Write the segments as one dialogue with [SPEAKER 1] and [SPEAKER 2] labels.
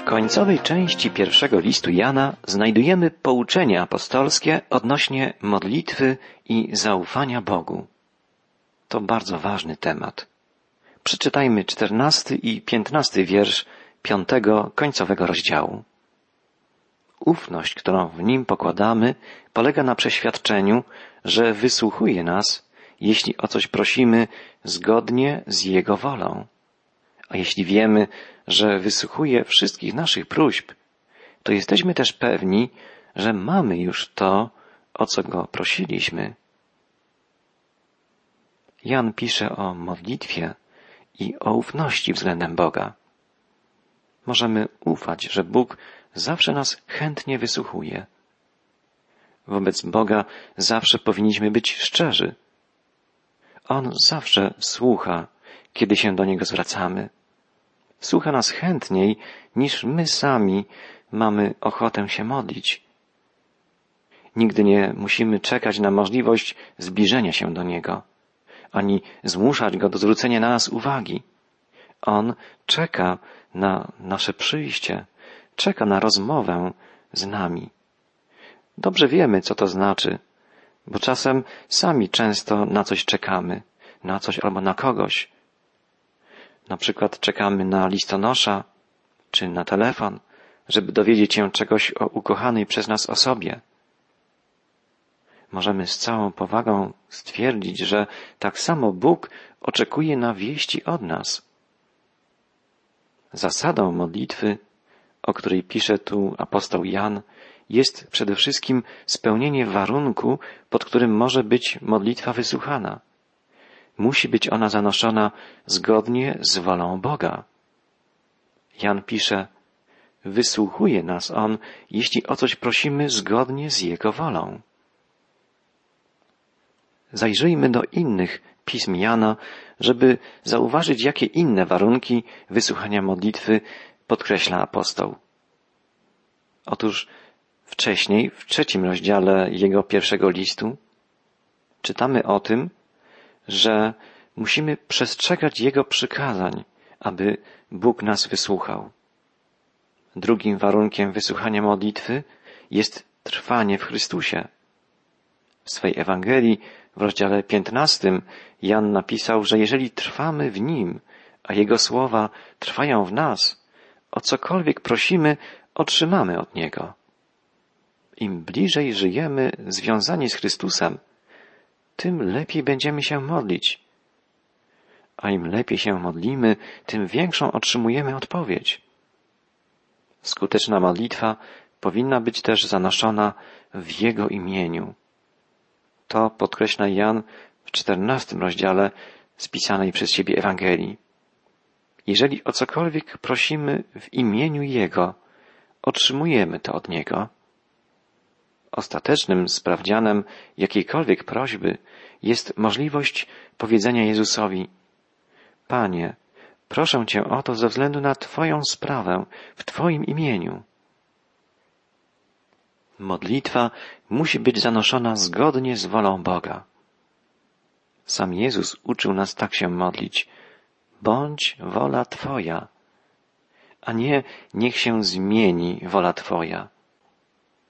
[SPEAKER 1] W końcowej części pierwszego listu Jana znajdujemy pouczenie apostolskie odnośnie modlitwy i zaufania Bogu. To bardzo ważny temat. Przeczytajmy czternasty i piętnasty wiersz piątego końcowego rozdziału. Ufność, którą w nim pokładamy, polega na przeświadczeniu, że wysłuchuje nas, jeśli o coś prosimy zgodnie z Jego wolą. A jeśli wiemy, że wysłuchuje wszystkich naszych próśb, to jesteśmy też pewni, że mamy już to, o co go prosiliśmy. Jan pisze o modlitwie i o ufności względem Boga. Możemy ufać, że Bóg zawsze nas chętnie wysłuchuje. Wobec Boga zawsze powinniśmy być szczerzy. On zawsze słucha, kiedy się do Niego zwracamy. Słucha nas chętniej, niż my sami mamy ochotę się modlić. Nigdy nie musimy czekać na możliwość zbliżenia się do Niego, ani zmuszać Go do zwrócenia na nas uwagi. On czeka na nasze przyjście, czeka na rozmowę z nami. Dobrze wiemy, co to znaczy, bo czasem sami często na coś czekamy, na coś albo na kogoś. Na przykład czekamy na listonosza czy na telefon, żeby dowiedzieć się czegoś o ukochanej przez nas osobie. Możemy z całą powagą stwierdzić, że tak samo Bóg oczekuje na wieści od nas. Zasadą modlitwy, o której pisze tu apostoł Jan, jest przede wszystkim spełnienie warunku, pod którym może być modlitwa wysłuchana. Musi być ona zanoszona zgodnie z wolą Boga. Jan pisze, wysłuchuje nas On, jeśli o coś prosimy zgodnie z Jego wolą. Zajrzyjmy do innych pism Jana, żeby zauważyć, jakie inne warunki wysłuchania modlitwy podkreśla apostoł. Otóż wcześniej, w trzecim rozdziale jego pierwszego listu, czytamy o tym, że musimy przestrzegać Jego przykazań, aby Bóg nas wysłuchał. Drugim warunkiem wysłuchania modlitwy jest trwanie w Chrystusie. W swej Ewangelii w rozdziale 15 Jan napisał, że jeżeli trwamy w Nim, a Jego słowa trwają w nas, o cokolwiek prosimy, otrzymamy od Niego. Im bliżej żyjemy związani z Chrystusem, tym lepiej będziemy się modlić. A im lepiej się modlimy, tym większą otrzymujemy odpowiedź. Skuteczna modlitwa powinna być też zanoszona w Jego imieniu. To podkreśla Jan w czternastym rozdziale spisanej przez siebie Ewangelii. Jeżeli o cokolwiek prosimy w imieniu Jego, otrzymujemy to od Niego. Ostatecznym sprawdzianem jakiejkolwiek prośby jest możliwość powiedzenia Jezusowi, Panie, proszę Cię o to ze względu na Twoją sprawę w Twoim imieniu. Modlitwa musi być zanoszona zgodnie z wolą Boga. Sam Jezus uczył nas tak się modlić. Bądź wola Twoja, a nie niech się zmieni wola Twoja.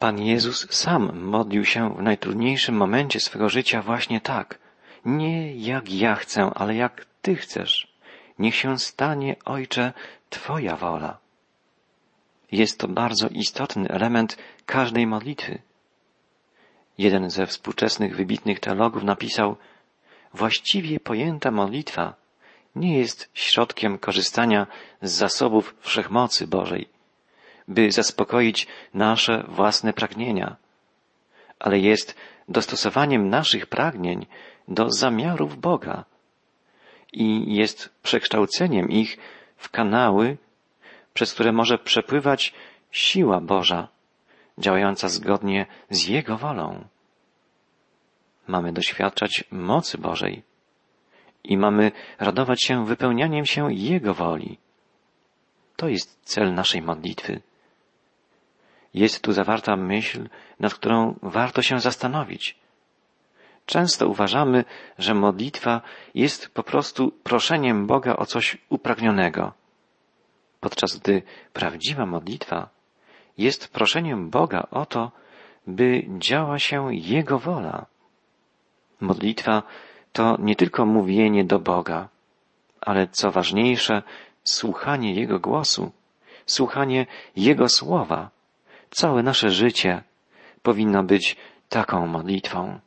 [SPEAKER 1] Pan Jezus sam modlił się w najtrudniejszym momencie swego życia właśnie tak. Nie jak ja chcę, ale jak Ty chcesz. Niech się stanie, Ojcze, Twoja wola. Jest to bardzo istotny element każdej modlitwy. Jeden ze współczesnych wybitnych teologów napisał, właściwie pojęta modlitwa nie jest środkiem korzystania z zasobów wszechmocy Bożej, by zaspokoić nasze własne pragnienia, ale jest dostosowaniem naszych pragnień do zamiarów Boga i jest przekształceniem ich w kanały, przez które może przepływać siła Boża, działająca zgodnie z Jego wolą. Mamy doświadczać mocy Bożej i mamy radować się wypełnianiem się Jego woli. To jest cel naszej modlitwy. Jest tu zawarta myśl, nad którą warto się zastanowić. Często uważamy, że modlitwa jest po prostu proszeniem Boga o coś upragnionego. podczas gdy prawdziwa modlitwa jest proszeniem Boga o to, by działa się Jego wola. Modlitwa to nie tylko mówienie do Boga, ale co ważniejsze, słuchanie Jego głosu, słuchanie Jego słowa. Całe nasze życie powinno być taką modlitwą.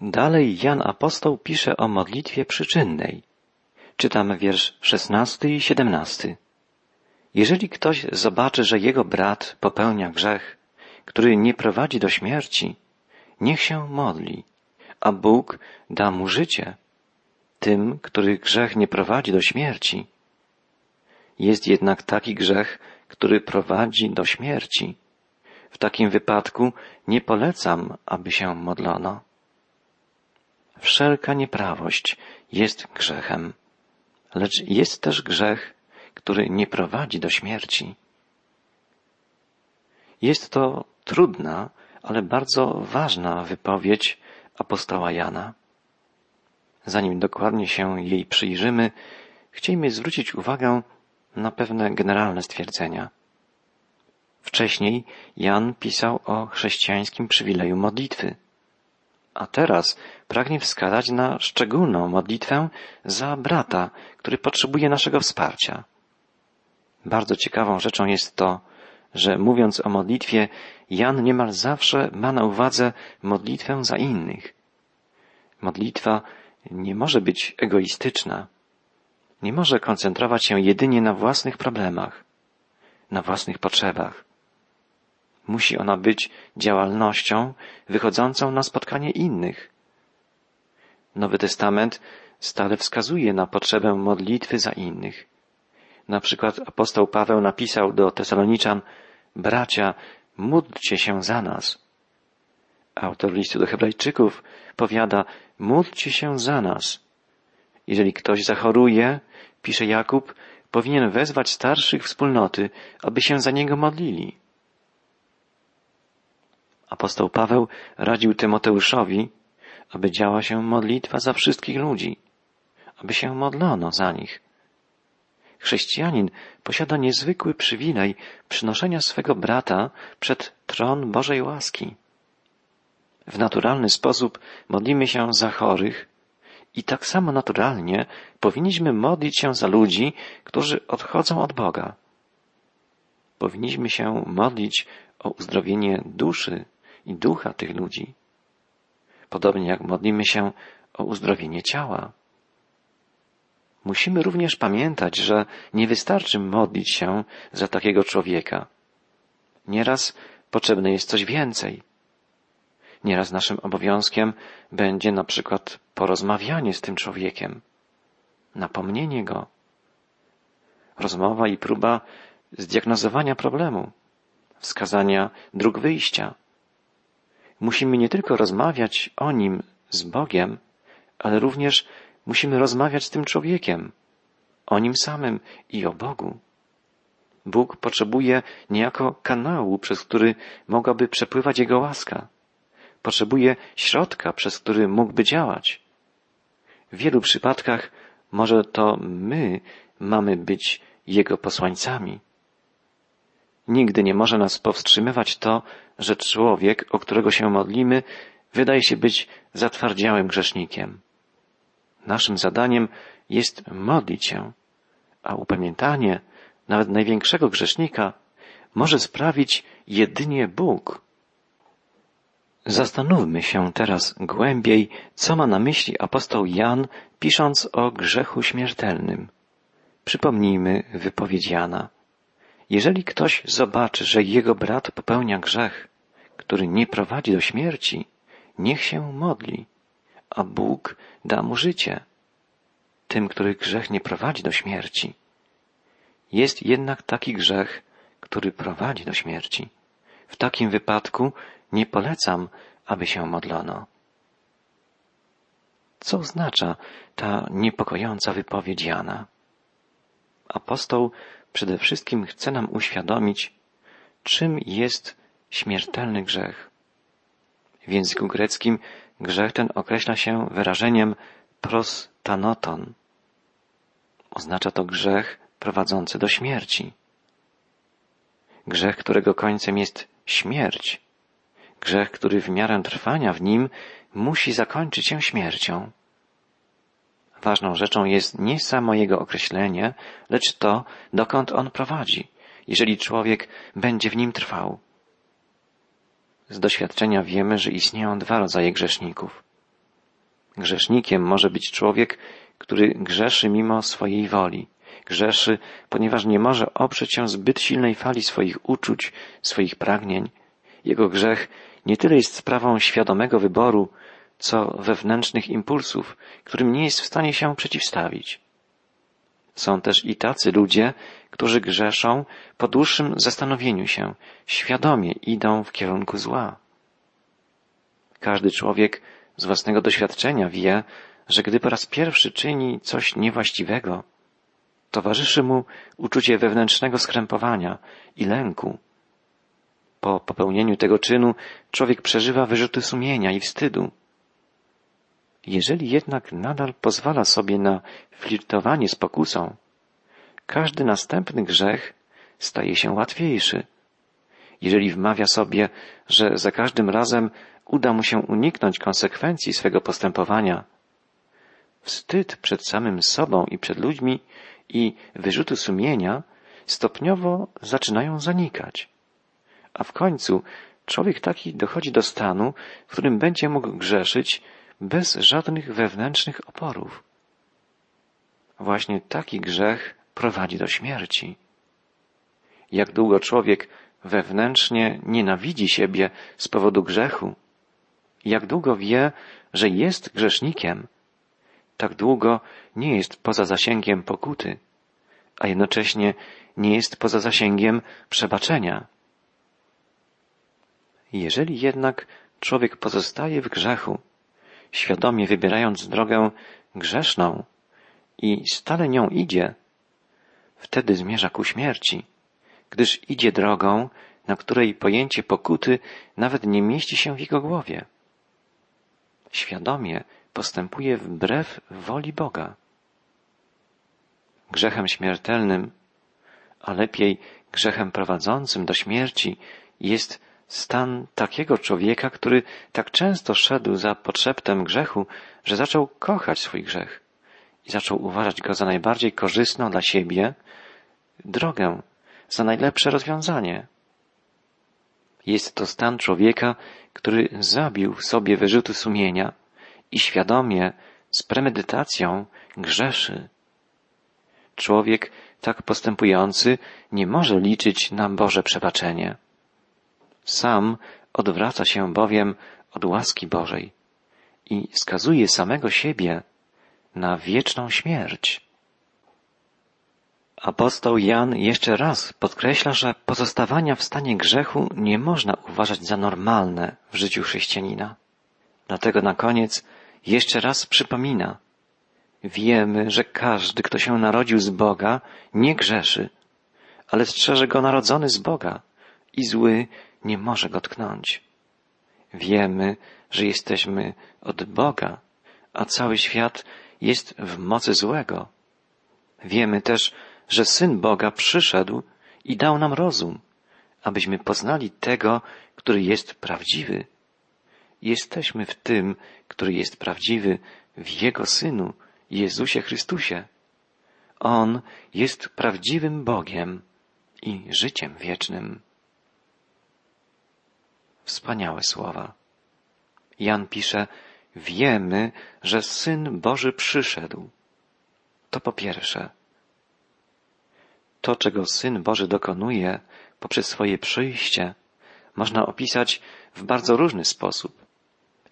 [SPEAKER 1] Dalej Jan Apostoł pisze o modlitwie przyczynnej. Czytamy wiersz szesnasty i siedemnasty. Jeżeli ktoś zobaczy, że jego brat popełnia grzech, który nie prowadzi do śmierci, niech się modli, a Bóg da mu życie. Tym, który grzech nie prowadzi do śmierci. Jest jednak taki grzech, który prowadzi do śmierci. W takim wypadku nie polecam, aby się modlono. Wszelka nieprawość jest grzechem, lecz jest też grzech, który nie prowadzi do śmierci. Jest to trudna, ale bardzo ważna wypowiedź apostoła Jana. Zanim dokładnie się jej przyjrzymy, chcielibyśmy zwrócić uwagę na pewne generalne stwierdzenia. Wcześniej Jan pisał o chrześcijańskim przywileju modlitwy, a teraz pragnie wskazać na szczególną modlitwę za brata, który potrzebuje naszego wsparcia. Bardzo ciekawą rzeczą jest to, że mówiąc o modlitwie, Jan niemal zawsze ma na uwadze modlitwę za innych. Modlitwa nie może być egoistyczna. Nie może koncentrować się jedynie na własnych problemach, na własnych potrzebach. Musi ona być działalnością wychodzącą na spotkanie innych. Nowy Testament stale wskazuje na potrzebę modlitwy za innych. Na przykład apostoł Paweł napisał do Tesaloniczan, bracia, módlcie się za nas. Autor listu do Hebrajczyków powiada, módlcie się za nas. Jeżeli ktoś zachoruje, pisze Jakub, powinien wezwać starszych wspólnoty, aby się za niego modlili. Apostoł Paweł radził Tymoteuszowi, aby działa się modlitwa za wszystkich ludzi, aby się modlono za nich. Chrześcijanin posiada niezwykły przywilej przynoszenia swego brata przed tron Bożej łaski. W naturalny sposób modlimy się za chorych i tak samo naturalnie powinniśmy modlić się za ludzi, którzy odchodzą od Boga. Powinniśmy się modlić o uzdrowienie duszy i ducha tych ludzi. Podobnie jak modlimy się o uzdrowienie ciała. Musimy również pamiętać, że nie wystarczy modlić się za takiego człowieka. Nieraz potrzebne jest coś więcej. Nieraz naszym obowiązkiem będzie na przykład porozmawianie z tym człowiekiem, napomnienie go, rozmowa i próba zdiagnozowania problemu, wskazania dróg wyjścia. Musimy nie tylko rozmawiać o nim z Bogiem, ale również musimy rozmawiać z tym człowiekiem, o nim samym i o Bogu. Bóg potrzebuje niejako kanału, przez który mogłaby przepływać Jego łaska. Potrzebuje środka, przez który mógłby działać. W wielu przypadkach może to my mamy być Jego posłańcami. Nigdy nie może nas powstrzymywać to, że człowiek, o którego się modlimy, wydaje się być zatwardziałym grzesznikiem. Naszym zadaniem jest modlić się, a upamiętanie nawet największego grzesznika może sprawić jedynie Bóg. Zastanówmy się teraz głębiej, co ma na myśli apostoł Jan, pisząc o grzechu śmiertelnym. Przypomnijmy wypowiedź Jana. Jeżeli ktoś zobaczy, że jego brat popełnia grzech, który nie prowadzi do śmierci, niech się modli, a Bóg da mu życie. Tym, który grzech nie prowadzi do śmierci. Jest jednak taki grzech, który prowadzi do śmierci. W takim wypadku nie polecam, aby się modlono. Co oznacza ta niepokojąca wypowiedź Jana? Apostoł przede wszystkim chce nam uświadomić, czym jest śmiertelny grzech. W języku greckim grzech ten określa się wyrażeniem prostanoton. Oznacza to grzech prowadzące do śmierci. Grzech, którego końcem jest śmierć. Grzech, który w miarę trwania w nim musi zakończyć się śmiercią. Ważną rzeczą jest nie samo jego określenie, lecz to, dokąd on prowadzi, jeżeli człowiek będzie w nim trwał. Z doświadczenia wiemy, że istnieją dwa rodzaje grzeszników. Grzesznikiem może być człowiek, który grzeszy mimo swojej woli. Grzeszy, ponieważ nie może oprzeć się zbyt silnej fali swoich uczuć, swoich pragnień. Jego grzech nie tyle jest sprawą świadomego wyboru, co wewnętrznych impulsów, którym nie jest w stanie się przeciwstawić. Są też i tacy ludzie, którzy grzeszą po dłuższym zastanowieniu się, świadomie idą w kierunku zła. Każdy człowiek z własnego doświadczenia wie, że gdy po raz pierwszy czyni coś niewłaściwego, towarzyszy mu uczucie wewnętrznego skrępowania i lęku. Po popełnieniu tego czynu człowiek przeżywa wyrzuty sumienia i wstydu. Jeżeli jednak nadal pozwala sobie na flirtowanie z pokusą, każdy następny grzech staje się łatwiejszy. Jeżeli wmawia sobie, że za każdym razem uda mu się uniknąć konsekwencji swego postępowania, wstyd przed samym sobą i przed ludźmi i wyrzuty sumienia stopniowo zaczynają zanikać. A w końcu człowiek taki dochodzi do stanu, w którym będzie mógł grzeszyć bez żadnych wewnętrznych oporów. Właśnie taki grzech prowadzi do śmierci. Jak długo człowiek wewnętrznie nienawidzi siebie z powodu grzechu, jak długo wie, że jest grzesznikiem, tak długo nie jest poza zasięgiem pokuty, a jednocześnie nie jest poza zasięgiem przebaczenia. Jeżeli jednak człowiek pozostaje w grzechu, świadomie wybierając drogę grzeszną i stale nią idzie, wtedy zmierza ku śmierci, gdyż idzie drogą, na której pojęcie pokuty nawet nie mieści się w jego głowie. Świadomie postępuje wbrew woli Boga. Grzechem śmiertelnym, a lepiej grzechem prowadzącym do śmierci jest stan takiego człowieka, który tak często szedł za podszeptem grzechu, że zaczął kochać swój grzech i zaczął uważać go za najbardziej korzystną dla siebie drogę, za najlepsze rozwiązanie. Jest to stan człowieka, który zabił w sobie wyrzuty sumienia i świadomie, z premedytacją grzeszy. Człowiek tak postępujący nie może liczyć na Boże przebaczenie. Sam odwraca się bowiem od łaski Bożej i skazuje samego siebie na wieczną śmierć. Apostoł Jan jeszcze raz podkreśla, że pozostawania w stanie grzechu nie można uważać za normalne w życiu chrześcijanina. Dlatego na koniec jeszcze raz przypomina, wiemy, że każdy, kto się narodził z Boga, nie grzeszy, ale strzeże go narodzony z Boga i zły nie może go tknąć. Wiemy, że jesteśmy od Boga, a cały świat jest w mocy złego. Wiemy też, że Syn Boga przyszedł i dał nam rozum, abyśmy poznali tego, który jest prawdziwy. Jesteśmy w tym, który jest prawdziwy, w Jego Synu, Jezusie Chrystusie. On jest prawdziwym Bogiem i życiem wiecznym. Wspaniałe słowa. Jan pisze, wiemy, że Syn Boży przyszedł. To po pierwsze. To, czego Syn Boży dokonuje poprzez swoje przyjście, można opisać w bardzo różny sposób.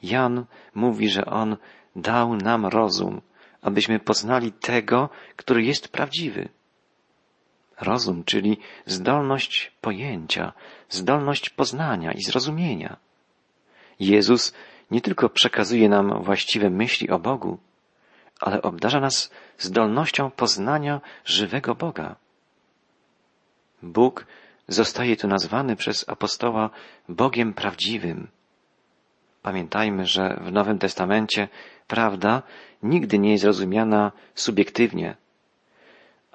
[SPEAKER 1] Jan mówi, że On dał nam rozum, abyśmy poznali tego, który jest prawdziwy. Rozum, czyli zdolność pojęcia, zdolność poznania i zrozumienia. Jezus nie tylko przekazuje nam właściwe myśli o Bogu, ale obdarza nas zdolnością poznania żywego Boga. Bóg zostaje tu nazwany przez apostoła Bogiem prawdziwym. Pamiętajmy, że w Nowym Testamencie prawda nigdy nie jest rozumiana subiektywnie,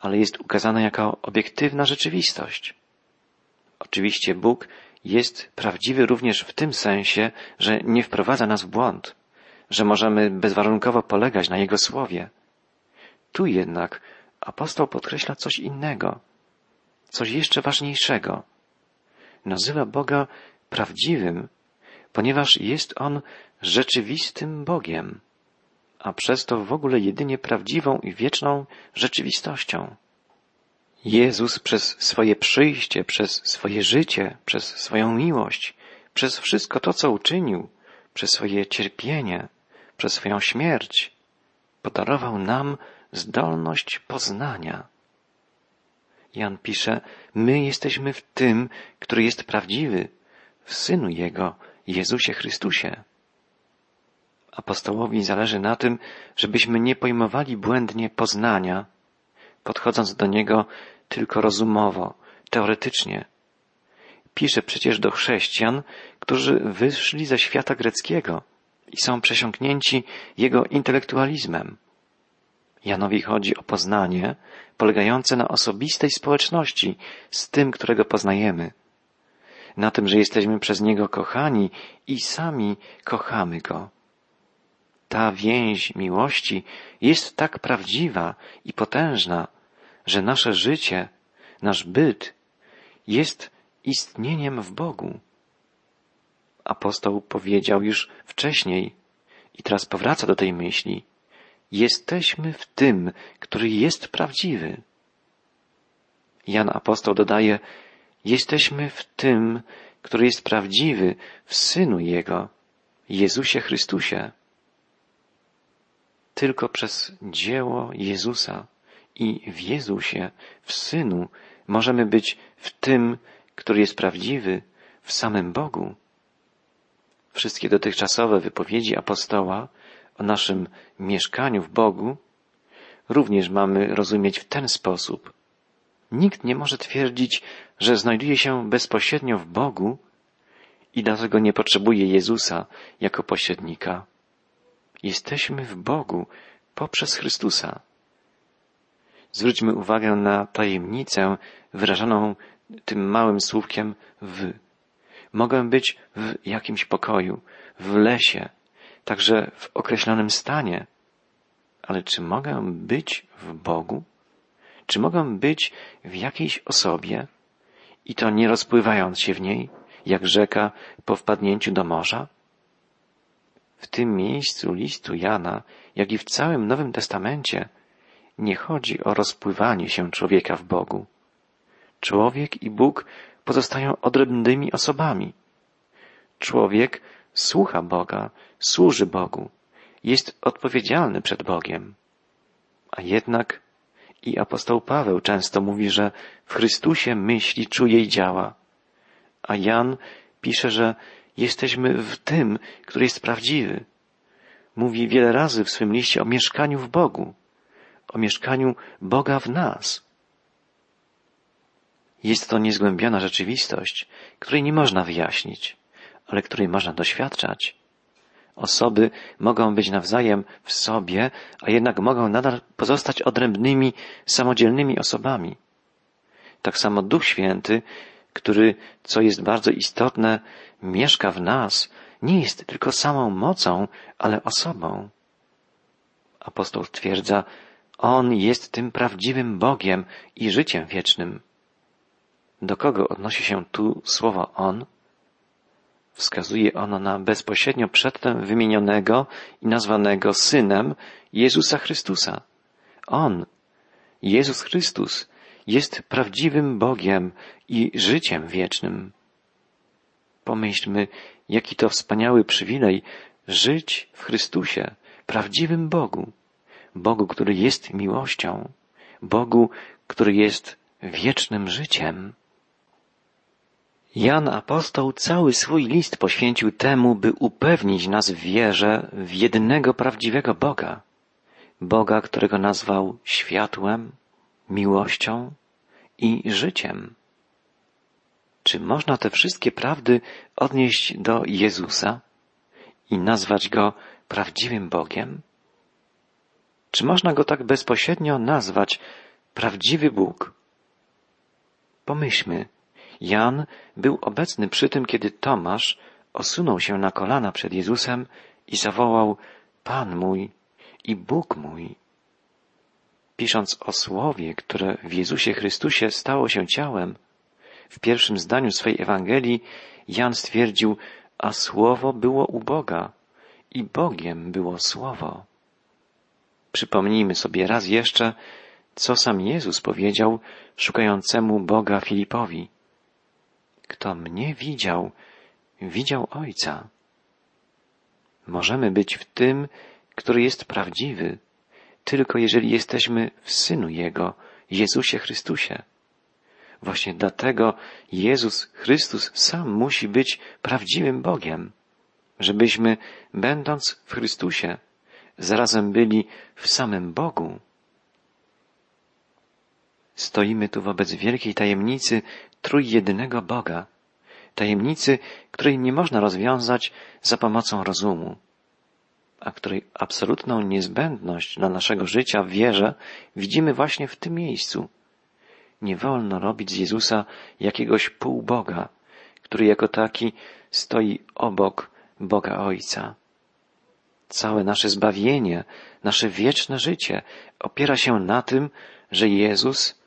[SPEAKER 1] ale jest ukazana jako obiektywna rzeczywistość. Oczywiście Bóg jest prawdziwy również w tym sensie, że nie wprowadza nas w błąd, że możemy bezwarunkowo polegać na Jego słowie. Tu jednak apostoł podkreśla coś innego, coś jeszcze ważniejszego. Nazywa Boga prawdziwym, ponieważ jest On rzeczywistym Bogiem, a przez to w ogóle jedynie prawdziwą i wieczną rzeczywistością. Jezus przez swoje przyjście, przez swoje życie, przez swoją miłość, przez wszystko to, co uczynił, przez swoje cierpienie, przez swoją śmierć, podarował nam zdolność poznania. Jan pisze, my jesteśmy w tym, który jest prawdziwy, w Synu Jego, Jezusie Chrystusie. Apostołowi zależy na tym, żebyśmy nie pojmowali błędnie poznania, podchodząc do niego tylko rozumowo, teoretycznie. Pisze przecież do chrześcijan, którzy wyszli ze świata greckiego i są przesiąknięci jego intelektualizmem. Janowi chodzi o poznanie polegające na osobistej społeczności z tym, którego poznajemy. Na tym, że jesteśmy przez Niego kochani i sami kochamy Go. Ta więź miłości jest tak prawdziwa i potężna, że nasze życie, nasz byt jest istnieniem w Bogu. Apostoł powiedział już wcześniej i teraz powraca do tej myśli. Jesteśmy w tym, który jest prawdziwy. Jan apostoł dodaje, jesteśmy w tym, który jest prawdziwy w Synu Jego, Jezusie Chrystusie. Tylko przez dzieło Jezusa i w Jezusie, w Synu, możemy być w tym, który jest prawdziwy, w samym Bogu. Wszystkie dotychczasowe wypowiedzi apostoła o naszym mieszkaniu w Bogu również mamy rozumieć w ten sposób. Nikt nie może twierdzić, że znajduje się bezpośrednio w Bogu i dlatego nie potrzebuje Jezusa jako pośrednika. Jesteśmy w Bogu poprzez Chrystusa. Zwróćmy uwagę na tajemnicę wyrażoną tym małym słówkiem w. Mogę być w jakimś pokoju, w lesie, także w określonym stanie. Ale czy mogę być w Bogu? Czy mogę być w jakiejś osobie i to nie rozpływając się w niej, jak rzeka po wpadnięciu do morza? W tym miejscu listu Jana, jak i w całym Nowym Testamencie, nie chodzi o rozpływanie się człowieka w Bogu. Człowiek i Bóg pozostają odrębnymi osobami. Człowiek słucha Boga, służy Bogu, jest odpowiedzialny przed Bogiem. A jednak i apostoł Paweł często mówi, że w Chrystusie myśli, czuje i działa. A Jan pisze, że jesteśmy w tym, który jest prawdziwy. Mówi wiele razy w swym liście o mieszkaniu w Bogu, o mieszkaniu Boga w nas. Jest to niezgłębiona rzeczywistość, której nie można wyjaśnić, ale której można doświadczać. Osoby mogą być nawzajem w sobie, a jednak mogą nadal pozostać odrębnymi, samodzielnymi osobami. Tak samo Duch Święty, który, co jest bardzo istotne, mieszka w nas, nie jest tylko samą mocą, ale osobą. Apostoł stwierdza, On jest tym prawdziwym Bogiem i życiem wiecznym. Do kogo odnosi się tu słowo On? Wskazuje ono na bezpośrednio przedtem wymienionego i nazwanego Synem Jezusa Chrystusa. On, Jezus Chrystus, jest prawdziwym Bogiem i życiem wiecznym. Pomyślmy, jaki to wspaniały przywilej żyć w Chrystusie, prawdziwym Bogu, Bogu, który jest miłością, Bogu, który jest wiecznym życiem. Jan apostoł cały swój list poświęcił temu, by upewnić nas w wierze w jednego prawdziwego Boga. Boga, którego nazwał światłem, miłością i życiem. Czy można te wszystkie prawdy odnieść do Jezusa i nazwać Go prawdziwym Bogiem? Czy można Go tak bezpośrednio nazwać prawdziwy Bóg. Pomyślmy, Jan był obecny przy tym, kiedy Tomasz osunął się na kolana przed Jezusem i zawołał Pan mój i Bóg mój. Pisząc o słowie, które w Jezusie Chrystusie stało się ciałem, w pierwszym zdaniu swej Ewangelii Jan stwierdził, a słowo było u Boga i Bogiem było słowo. Przypomnijmy sobie raz jeszcze, co sam Jezus powiedział szukającemu Boga Filipowi. Kto mnie widział, widział Ojca. Możemy być w tym, który jest prawdziwy, tylko jeżeli jesteśmy w Synu Jego, Jezusie Chrystusie. Właśnie dlatego Jezus Chrystus sam musi być prawdziwym Bogiem, żebyśmy, będąc w Chrystusie, zarazem byli w samym Bogu. Stoimy tu wobec wielkiej tajemnicy trójjedynego Boga, tajemnicy, której nie można rozwiązać za pomocą rozumu, a której absolutną niezbędność dla naszego życia w wierze widzimy właśnie w tym miejscu. Nie wolno robić z Jezusa jakiegoś półboga, który jako taki stoi obok Boga Ojca. Całe nasze zbawienie, nasze wieczne życie opiera się na tym, że Jezus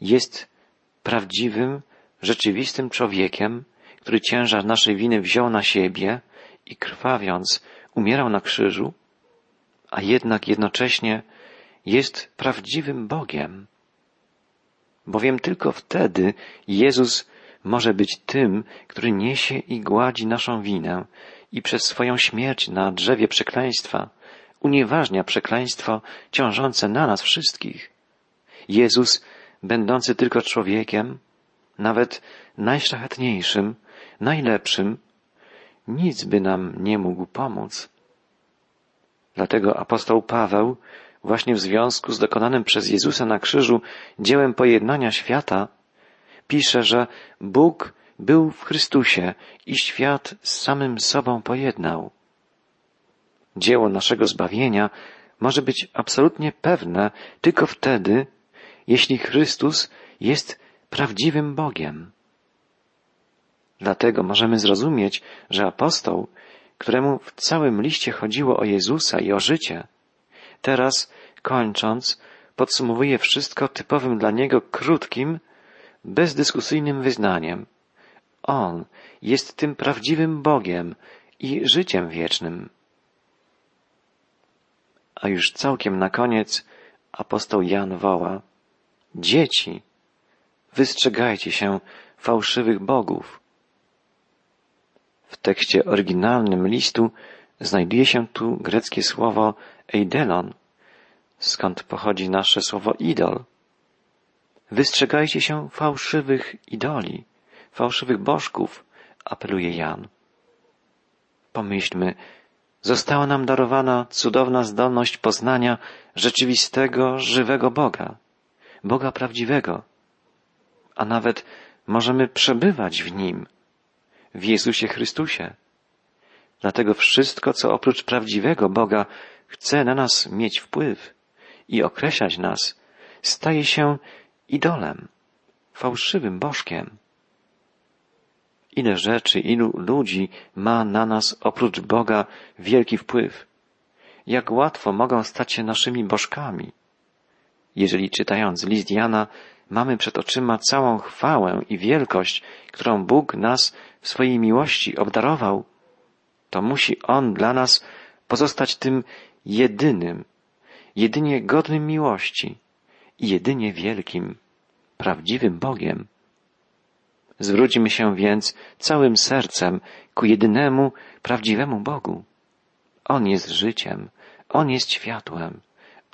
[SPEAKER 1] jest prawdziwym, rzeczywistym człowiekiem, który ciężar naszej winy wziął na siebie i krwawiąc umierał na krzyżu, a jednak jednocześnie jest prawdziwym Bogiem. Bowiem tylko wtedy Jezus może być tym, który niesie i gładzi naszą winę i przez swoją śmierć na drzewie przekleństwa unieważnia przekleństwo ciążące na nas wszystkich. Jezus, będący tylko człowiekiem, nawet najszlachetniejszym, najlepszym, nic by nam nie mógł pomóc. Dlatego apostoł Paweł, właśnie w związku z dokonanym przez Jezusa na krzyżu dziełem pojednania świata, pisze, że Bóg był w Chrystusie i świat z samym sobą pojednał. Dzieło naszego zbawienia może być absolutnie pewne tylko wtedy, jeśli Chrystus jest prawdziwym Bogiem. Dlatego możemy zrozumieć, że apostoł, któremu w całym liście chodziło o Jezusa i o życie, teraz, kończąc, podsumowuje wszystko typowym dla niego krótkim, bezdyskusyjnym wyznaniem. On jest tym prawdziwym Bogiem i życiem wiecznym. A już całkiem na koniec apostoł Jan woła, dzieci, wystrzegajcie się fałszywych bogów. W tekście oryginalnym listu znajduje się tu greckie słowo eidelon, skąd pochodzi nasze słowo idol. Wystrzegajcie się fałszywych idoli, fałszywych bożków, apeluje Jan. Pomyślmy, została nam darowana cudowna zdolność poznania rzeczywistego, żywego Boga, Boga prawdziwego, a nawet możemy przebywać w Nim, w Jezusie Chrystusie. Dlatego wszystko, co oprócz prawdziwego Boga chce na nas mieć wpływ i określać nas, staje się idolem, fałszywym bożkiem. Ile rzeczy, ilu ludzi ma na nas oprócz Boga wielki wpływ? Jak łatwo mogą stać się naszymi bożkami? Jeżeli czytając list Jana mamy przed oczyma całą chwałę i wielkość, którą Bóg nas w swojej miłości obdarował, to musi On dla nas pozostać tym jedynym, jedynie godnym miłości i jedynie wielkim, prawdziwym Bogiem. Zwróćmy się więc całym sercem ku jedynemu, prawdziwemu Bogu. On jest życiem, On jest światłem,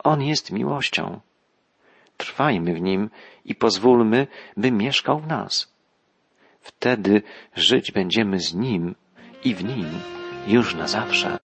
[SPEAKER 1] On jest miłością. Trwajmy w Nim i pozwólmy, by mieszkał w nas. Wtedy żyć będziemy z Nim i w Nim już na zawsze.